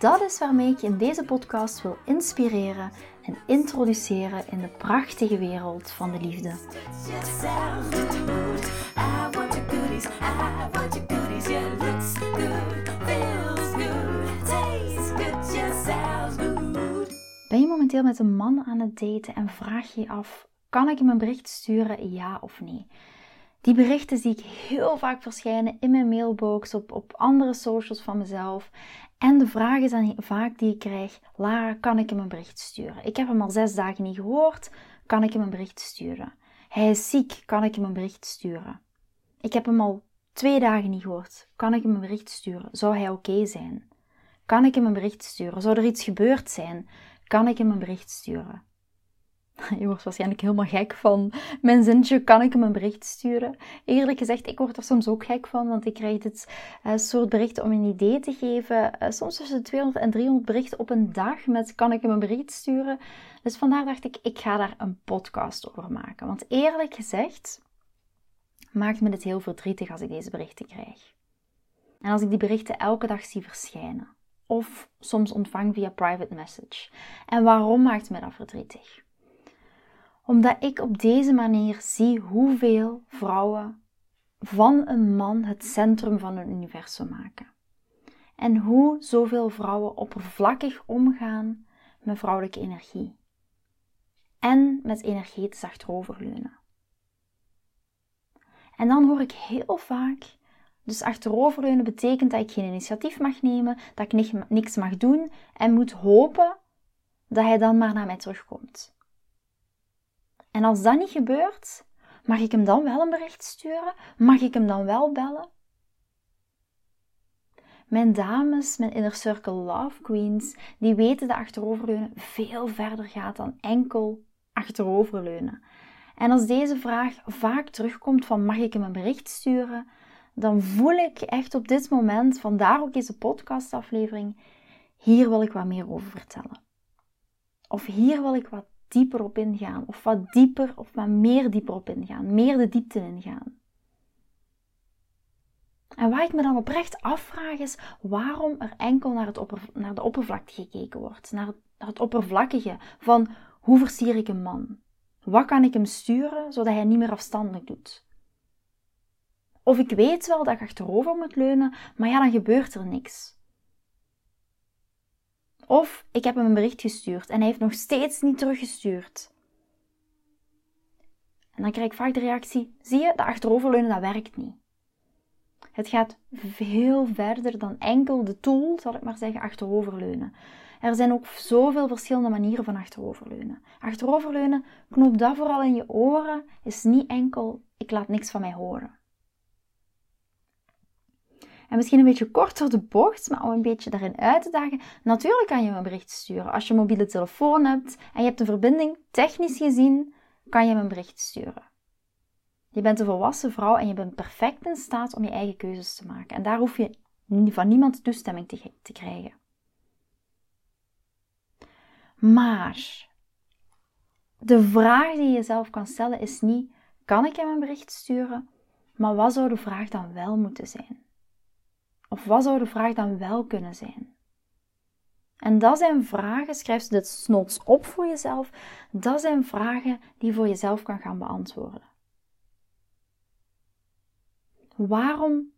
Dat is waarmee ik je in deze podcast wil inspireren en introduceren in de prachtige wereld van de liefde. Ben je momenteel met een man aan het daten en vraag je je af: kan ik hem een bericht sturen, ja of nee? Die berichten zie ik heel vaak verschijnen in mijn mailbox, op, op andere socials van mezelf. En de vraag is dan vaak die ik krijg: Lara, kan ik hem een bericht sturen? Ik heb hem al zes dagen niet gehoord. Kan ik hem een bericht sturen? Hij is ziek. Kan ik hem een bericht sturen? Ik heb hem al twee dagen niet gehoord. Kan ik hem een bericht sturen? Zou hij oké zijn? Kan ik hem een bericht sturen? Zou er iets gebeurd zijn? Kan ik hem een bericht sturen? Je wordt waarschijnlijk helemaal gek van mijn zintje, kan ik hem een bericht sturen? Eerlijk gezegd, ik word er soms ook gek van, want ik krijg dit uh, soort berichten om een idee te geven. Uh, soms tussen 200 en 300 berichten op een dag met kan ik hem een bericht sturen? Dus vandaar dacht ik, ik ga daar een podcast over maken. Want eerlijk gezegd, maakt me dit heel verdrietig als ik deze berichten krijg. En als ik die berichten elke dag zie verschijnen. Of soms ontvang via private message. En waarom maakt me dat verdrietig? Omdat ik op deze manier zie hoeveel vrouwen van een man het centrum van hun universum maken. En hoe zoveel vrouwen oppervlakkig omgaan met vrouwelijke energie. En met energetisch achteroverleunen. En dan hoor ik heel vaak, dus achteroverleunen betekent dat ik geen initiatief mag nemen, dat ik niks mag doen en moet hopen dat hij dan maar naar mij terugkomt. En als dat niet gebeurt, mag ik hem dan wel een bericht sturen? Mag ik hem dan wel bellen? Mijn dames, mijn inner circle love queens, die weten dat achteroverleunen veel verder gaat dan enkel achteroverleunen. En als deze vraag vaak terugkomt van mag ik hem een bericht sturen, dan voel ik echt op dit moment, vandaar ook deze podcastaflevering, hier wil ik wat meer over vertellen. Of hier wil ik wat dieper op ingaan. Of wat dieper of wat meer dieper op ingaan. Meer de diepte ingaan. En waar ik me dan oprecht afvraag is waarom er enkel naar, het naar de oppervlakte gekeken wordt. Naar het, naar het oppervlakkige van hoe versier ik een man? Wat kan ik hem sturen zodat hij niet meer afstandelijk doet? Of ik weet wel dat ik achterover moet leunen, maar ja, dan gebeurt er niks. Of ik heb hem een bericht gestuurd en hij heeft nog steeds niet teruggestuurd. En dan krijg ik vaak de reactie: zie je, de achteroverleunen dat werkt niet. Het gaat veel verder dan enkel de tool, zal ik maar zeggen, achteroverleunen. Er zijn ook zoveel verschillende manieren van achteroverleunen. Achteroverleunen, knoop dat vooral in je oren, is niet enkel ik laat niks van mij horen. En misschien een beetje korter de bocht, maar om een beetje daarin uit te dagen. Natuurlijk kan je me een bericht sturen. Als je een mobiele telefoon hebt en je hebt een verbinding, technisch gezien, kan je me een bericht sturen. Je bent een volwassen vrouw en je bent perfect in staat om je eigen keuzes te maken. En daar hoef je van niemand toestemming te, te krijgen. Maar de vraag die je zelf kan stellen is niet: kan ik hem een bericht sturen? Maar wat zou de vraag dan wel moeten zijn? Of wat zou de vraag dan wel kunnen zijn? En dat zijn vragen, schrijf ze dit snots op voor jezelf, dat zijn vragen die je voor jezelf kan gaan beantwoorden. Waarom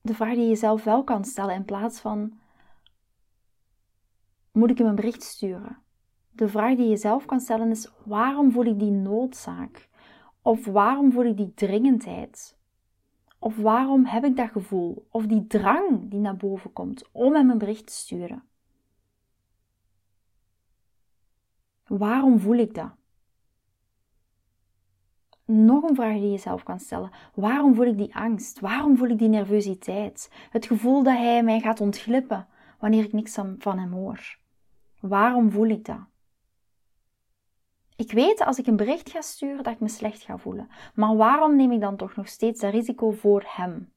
de vraag die je zelf wel kan stellen in plaats van moet ik hem een bericht sturen? De vraag die je zelf kan stellen is waarom voel ik die noodzaak? Of waarom voel ik die dringendheid? Of waarom heb ik dat gevoel? Of die drang die naar boven komt om hem een bericht te sturen? Waarom voel ik dat? Nog een vraag die je zelf kan stellen. Waarom voel ik die angst? Waarom voel ik die nervositeit? Het gevoel dat hij mij gaat ontglippen wanneer ik niks van hem hoor. Waarom voel ik dat? Ik weet als ik een bericht ga sturen dat ik me slecht ga voelen. Maar waarom neem ik dan toch nog steeds dat risico voor hem?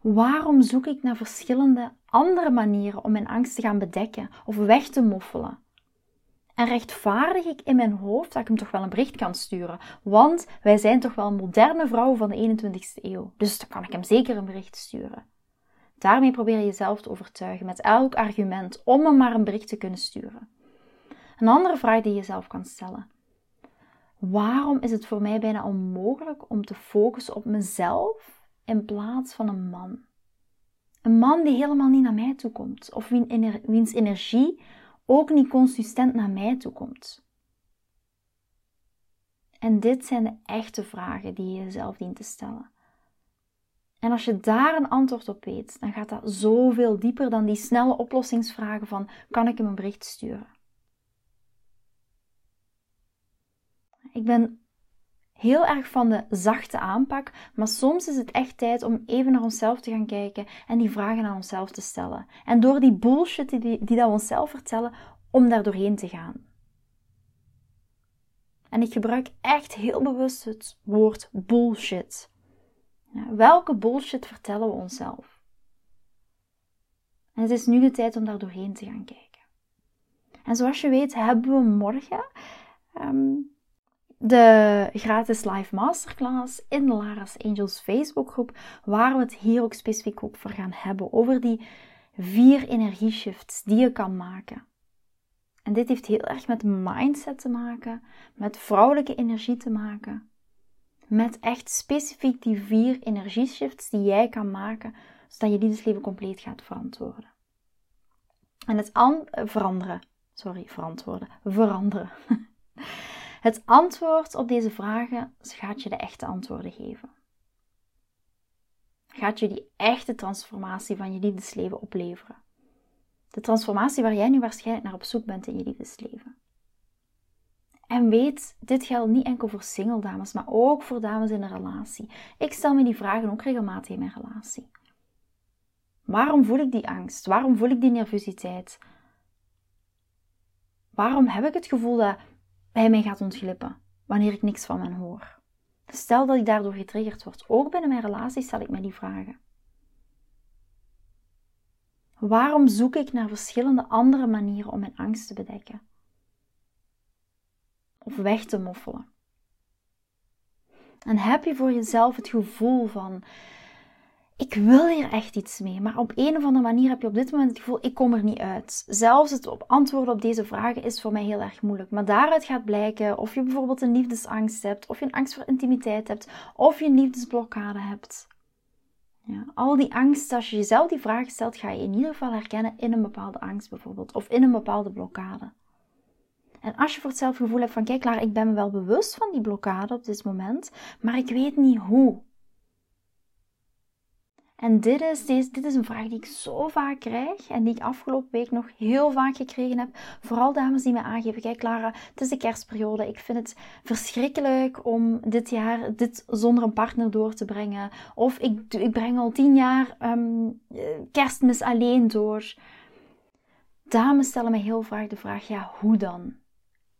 Waarom zoek ik naar verschillende andere manieren om mijn angst te gaan bedekken of weg te moffelen? En rechtvaardig ik in mijn hoofd dat ik hem toch wel een bericht kan sturen. Want wij zijn toch wel moderne vrouwen van de 21ste eeuw. Dus dan kan ik hem zeker een bericht sturen. Daarmee probeer je jezelf te overtuigen met elk argument om hem maar een bericht te kunnen sturen. Een andere vraag die je zelf kan stellen. Waarom is het voor mij bijna onmogelijk om te focussen op mezelf in plaats van een man? Een man die helemaal niet naar mij toe komt, of wiens energie ook niet consistent naar mij toe komt. En dit zijn de echte vragen die je jezelf dient te stellen. En als je daar een antwoord op weet, dan gaat dat zoveel dieper dan die snelle oplossingsvragen van kan ik hem een bericht sturen? Ik ben heel erg van de zachte aanpak, maar soms is het echt tijd om even naar onszelf te gaan kijken en die vragen aan onszelf te stellen. En door die bullshit die, die, dat we onszelf vertellen, om daar doorheen te gaan. En ik gebruik echt heel bewust het woord bullshit. Welke bullshit vertellen we onszelf? En het is nu de tijd om daar doorheen te gaan kijken. En zoals je weet hebben we morgen um, de gratis live masterclass in de Lara's Angels Facebookgroep, waar we het hier ook specifiek over gaan hebben, over die vier energieshifts die je kan maken. En dit heeft heel erg met mindset te maken, met vrouwelijke energie te maken, met echt specifiek die vier energieshifts die jij kan maken, zodat je liefdesleven compleet gaat verantwoorden. En het an veranderen, sorry, verantwoorden, veranderen. Het antwoord op deze vragen gaat je de echte antwoorden geven. Gaat je die echte transformatie van je liefdesleven opleveren. De transformatie waar jij nu waarschijnlijk naar op zoek bent in je liefdesleven. En weet, dit geldt niet enkel voor single dames, maar ook voor dames in een relatie. Ik stel me die vragen ook regelmatig in mijn relatie. Waarom voel ik die angst? Waarom voel ik die nervositeit? Waarom heb ik het gevoel dat bij mij gaat ontglippen wanneer ik niks van hen hoor. Stel dat ik daardoor getriggerd word. Ook binnen mijn relatie stel ik mij die vragen. Waarom zoek ik naar verschillende andere manieren om mijn angst te bedekken? Of weg te moffelen? En heb je voor jezelf het gevoel van ik wil hier echt iets mee, maar op een of andere manier heb je op dit moment het gevoel, ik kom er niet uit. Zelfs het op antwoorden op deze vragen is voor mij heel erg moeilijk. Maar daaruit gaat blijken of je bijvoorbeeld een liefdesangst hebt, of je een angst voor intimiteit hebt, of je een liefdesblokkade hebt. Ja, al die angst, als je jezelf die vragen stelt, ga je in ieder geval herkennen in een bepaalde angst bijvoorbeeld, of in een bepaalde blokkade. En als je voor hetzelfde gevoel hebt van, kijk klaar, ik ben me wel bewust van die blokkade op dit moment, maar ik weet niet hoe. En dit is, dit is een vraag die ik zo vaak krijg en die ik afgelopen week nog heel vaak gekregen heb. Vooral dames die mij aangeven, kijk Clara, het is de kerstperiode. Ik vind het verschrikkelijk om dit jaar dit zonder een partner door te brengen. Of ik, ik breng al tien jaar um, kerstmis alleen door. Dames stellen me heel vaak de vraag, ja, hoe dan?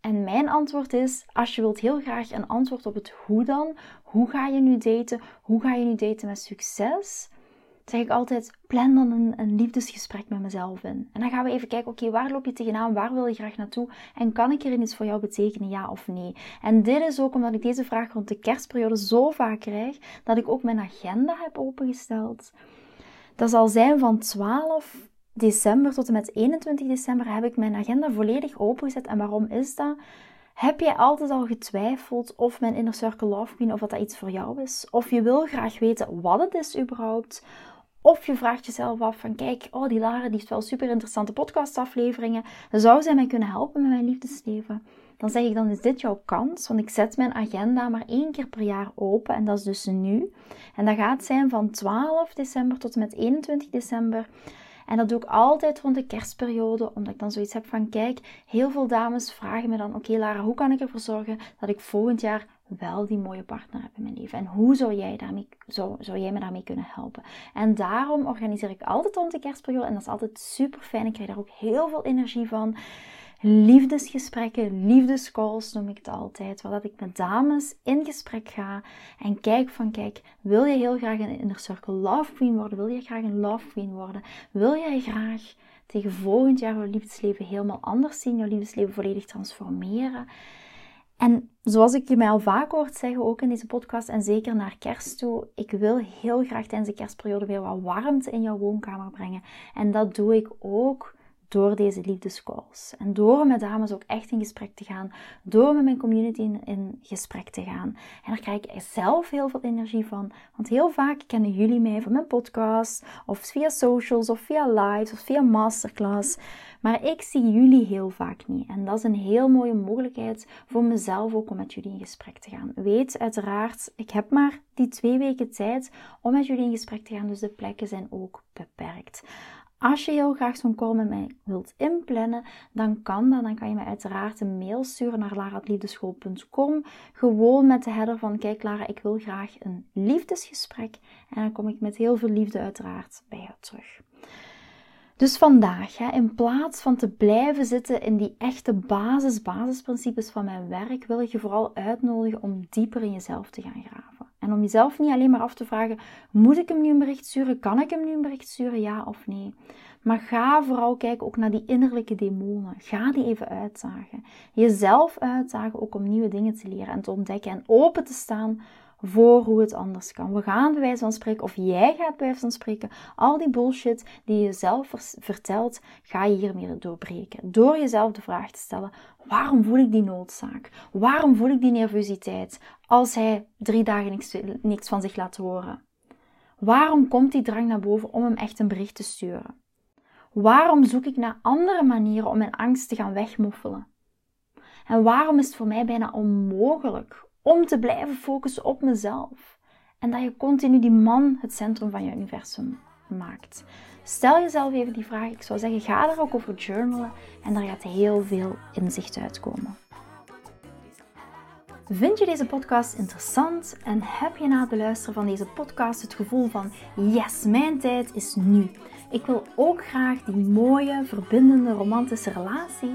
En mijn antwoord is, als je wilt heel graag een antwoord op het hoe dan, hoe ga je nu daten? Hoe ga je nu daten met succes? Zeg ik altijd, plan dan een, een, liefdesgesprek met mezelf in. En dan gaan we even kijken, oké, waar loop je tegenaan? Waar wil je graag naartoe? En kan ik er iets voor jou betekenen, ja of nee? En dit is ook omdat ik deze vraag rond de kerstperiode zo vaak krijg, dat ik ook mijn agenda heb opengesteld. Dat zal zijn van 12 december tot en met 21 december heb ik mijn agenda volledig opengezet. En waarom is dat? Heb jij altijd al getwijfeld of mijn Inner Circle Love Queen, of dat, dat iets voor jou is? Of je wil graag weten wat het is überhaupt? Of je vraagt jezelf af van kijk, oh die Lara die heeft wel super interessante podcastafleveringen. Zou zij mij kunnen helpen met mijn liefdesleven? Dan zeg ik dan is dit jouw kans, want ik zet mijn agenda maar één keer per jaar open en dat is dus nu. En dat gaat zijn van 12 december tot en met 21 december. En dat doe ik altijd rond de kerstperiode, omdat ik dan zoiets heb van: kijk, heel veel dames vragen me dan: Oké, Lara, hoe kan ik ervoor zorgen dat ik volgend jaar wel die mooie partner heb in mijn leven? En hoe zou jij, daarmee, zou, zou jij me daarmee kunnen helpen? En daarom organiseer ik altijd rond de kerstperiode. En dat is altijd super fijn. Ik krijg daar ook heel veel energie van. Liefdesgesprekken, liefdescalls noem ik het altijd. Waar dat ik met dames in gesprek ga en kijk van kijk, wil je heel graag een inner circle love queen worden? Wil je graag een love queen worden? Wil jij graag tegen volgend jaar jouw liefdesleven helemaal anders zien, jouw liefdesleven volledig transformeren? En zoals ik je mij al vaak hoort zeggen, ook in deze podcast en zeker naar kerst toe, ik wil heel graag tijdens de kerstperiode weer wat warmte in jouw woonkamer brengen. En dat doe ik ook door deze liefdescalls. En door met dames ook echt in gesprek te gaan. Door met mijn community in, in, gesprek te gaan. En daar krijg ik zelf heel veel energie van. Want heel vaak kennen jullie mij van mijn podcast. Of via socials. Of via lives. Of via masterclass. Maar ik zie jullie heel vaak niet. En dat is een heel mooie mogelijkheid voor mezelf ook om met jullie in gesprek te gaan. Weet uiteraard, ik heb maar die twee weken tijd om met jullie in gesprek te gaan. Dus de plekken zijn ook beperkt. Als je heel graag zo'n call met mij wilt inplannen, dan kan dat. Dan kan je me uiteraard een mail sturen naar laraatliefdeschool.com. Gewoon met de header van, kijk Lara, ik wil graag een liefdesgesprek. En dan kom ik met heel veel liefde uiteraard bij jou terug. Dus vandaag, in plaats van te blijven zitten in die echte basis, basisprincipes van mijn werk, wil ik je vooral uitnodigen om dieper in jezelf te gaan graven. En om jezelf niet alleen maar af te vragen: moet ik hem nu een bericht sturen? Kan ik hem nu een bericht sturen? Ja of nee? Maar ga vooral kijken ook naar die innerlijke demonen. Ga die even uitdagen. Jezelf uitdagen ook om nieuwe dingen te leren en te ontdekken en open te staan voor hoe het anders kan. We gaan bij wijze van spreken, of jij gaat bij wijze van spreken, al die bullshit die je zelf vertelt, ga je hiermee doorbreken. Door jezelf de vraag te stellen: waarom voel ik die noodzaak? Waarom voel ik die nervositeit als hij drie dagen niks, niks van zich laat horen? Waarom komt die drang naar boven om hem echt een bericht te sturen? Waarom zoek ik naar andere manieren om mijn angst te gaan wegmoffelen? En waarom is het voor mij bijna onmogelijk om te blijven focussen op mezelf. En dat je continu die man het centrum van je universum maakt. Stel jezelf even die vraag. Ik zou zeggen, ga er ook over journalen en daar gaat heel veel inzicht uitkomen. Vind je deze podcast interessant en heb je na het beluisteren van deze podcast het gevoel van yes, mijn tijd is nu. Ik wil ook graag die mooie, verbindende, romantische relatie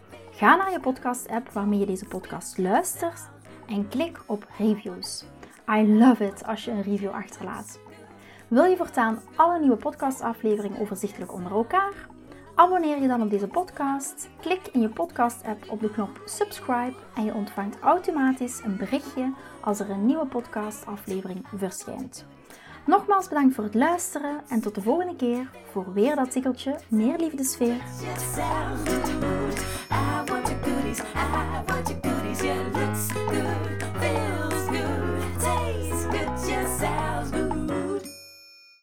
Ga naar je podcast-app waarmee je deze podcast luistert en klik op reviews. I love it als je een review achterlaat. Wil je voortaan alle nieuwe podcastafleveringen overzichtelijk onder elkaar? Abonneer je dan op deze podcast. Klik in je podcast-app op de knop subscribe en je ontvangt automatisch een berichtje als er een nieuwe podcastaflevering verschijnt. Nogmaals bedankt voor het luisteren en tot de volgende keer voor weer dat tikkeltje meer liefdesfeer. goodies. I want your goodies. Yeah, looks good.